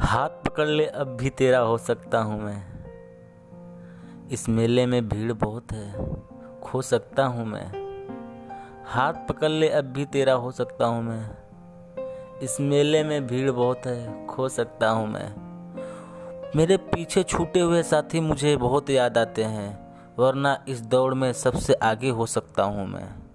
हाथ पकड़ ले, अब भी तेरा हो सकता हूँ मैं। इस मेले में भीड़ बहुत है, खो सकता हूँ मैं। हाथ पकड़ ले, अब भी तेरा हो सकता हूँ मैं। इस मेले में भीड़ बहुत है, खो सकता हूँ मैं। मेरे पीछे छूटे हुए साथी मुझे बहुत याद आते हैं, वरना इस दौड़ में सबसे आगे हो सकता हूँ मैं।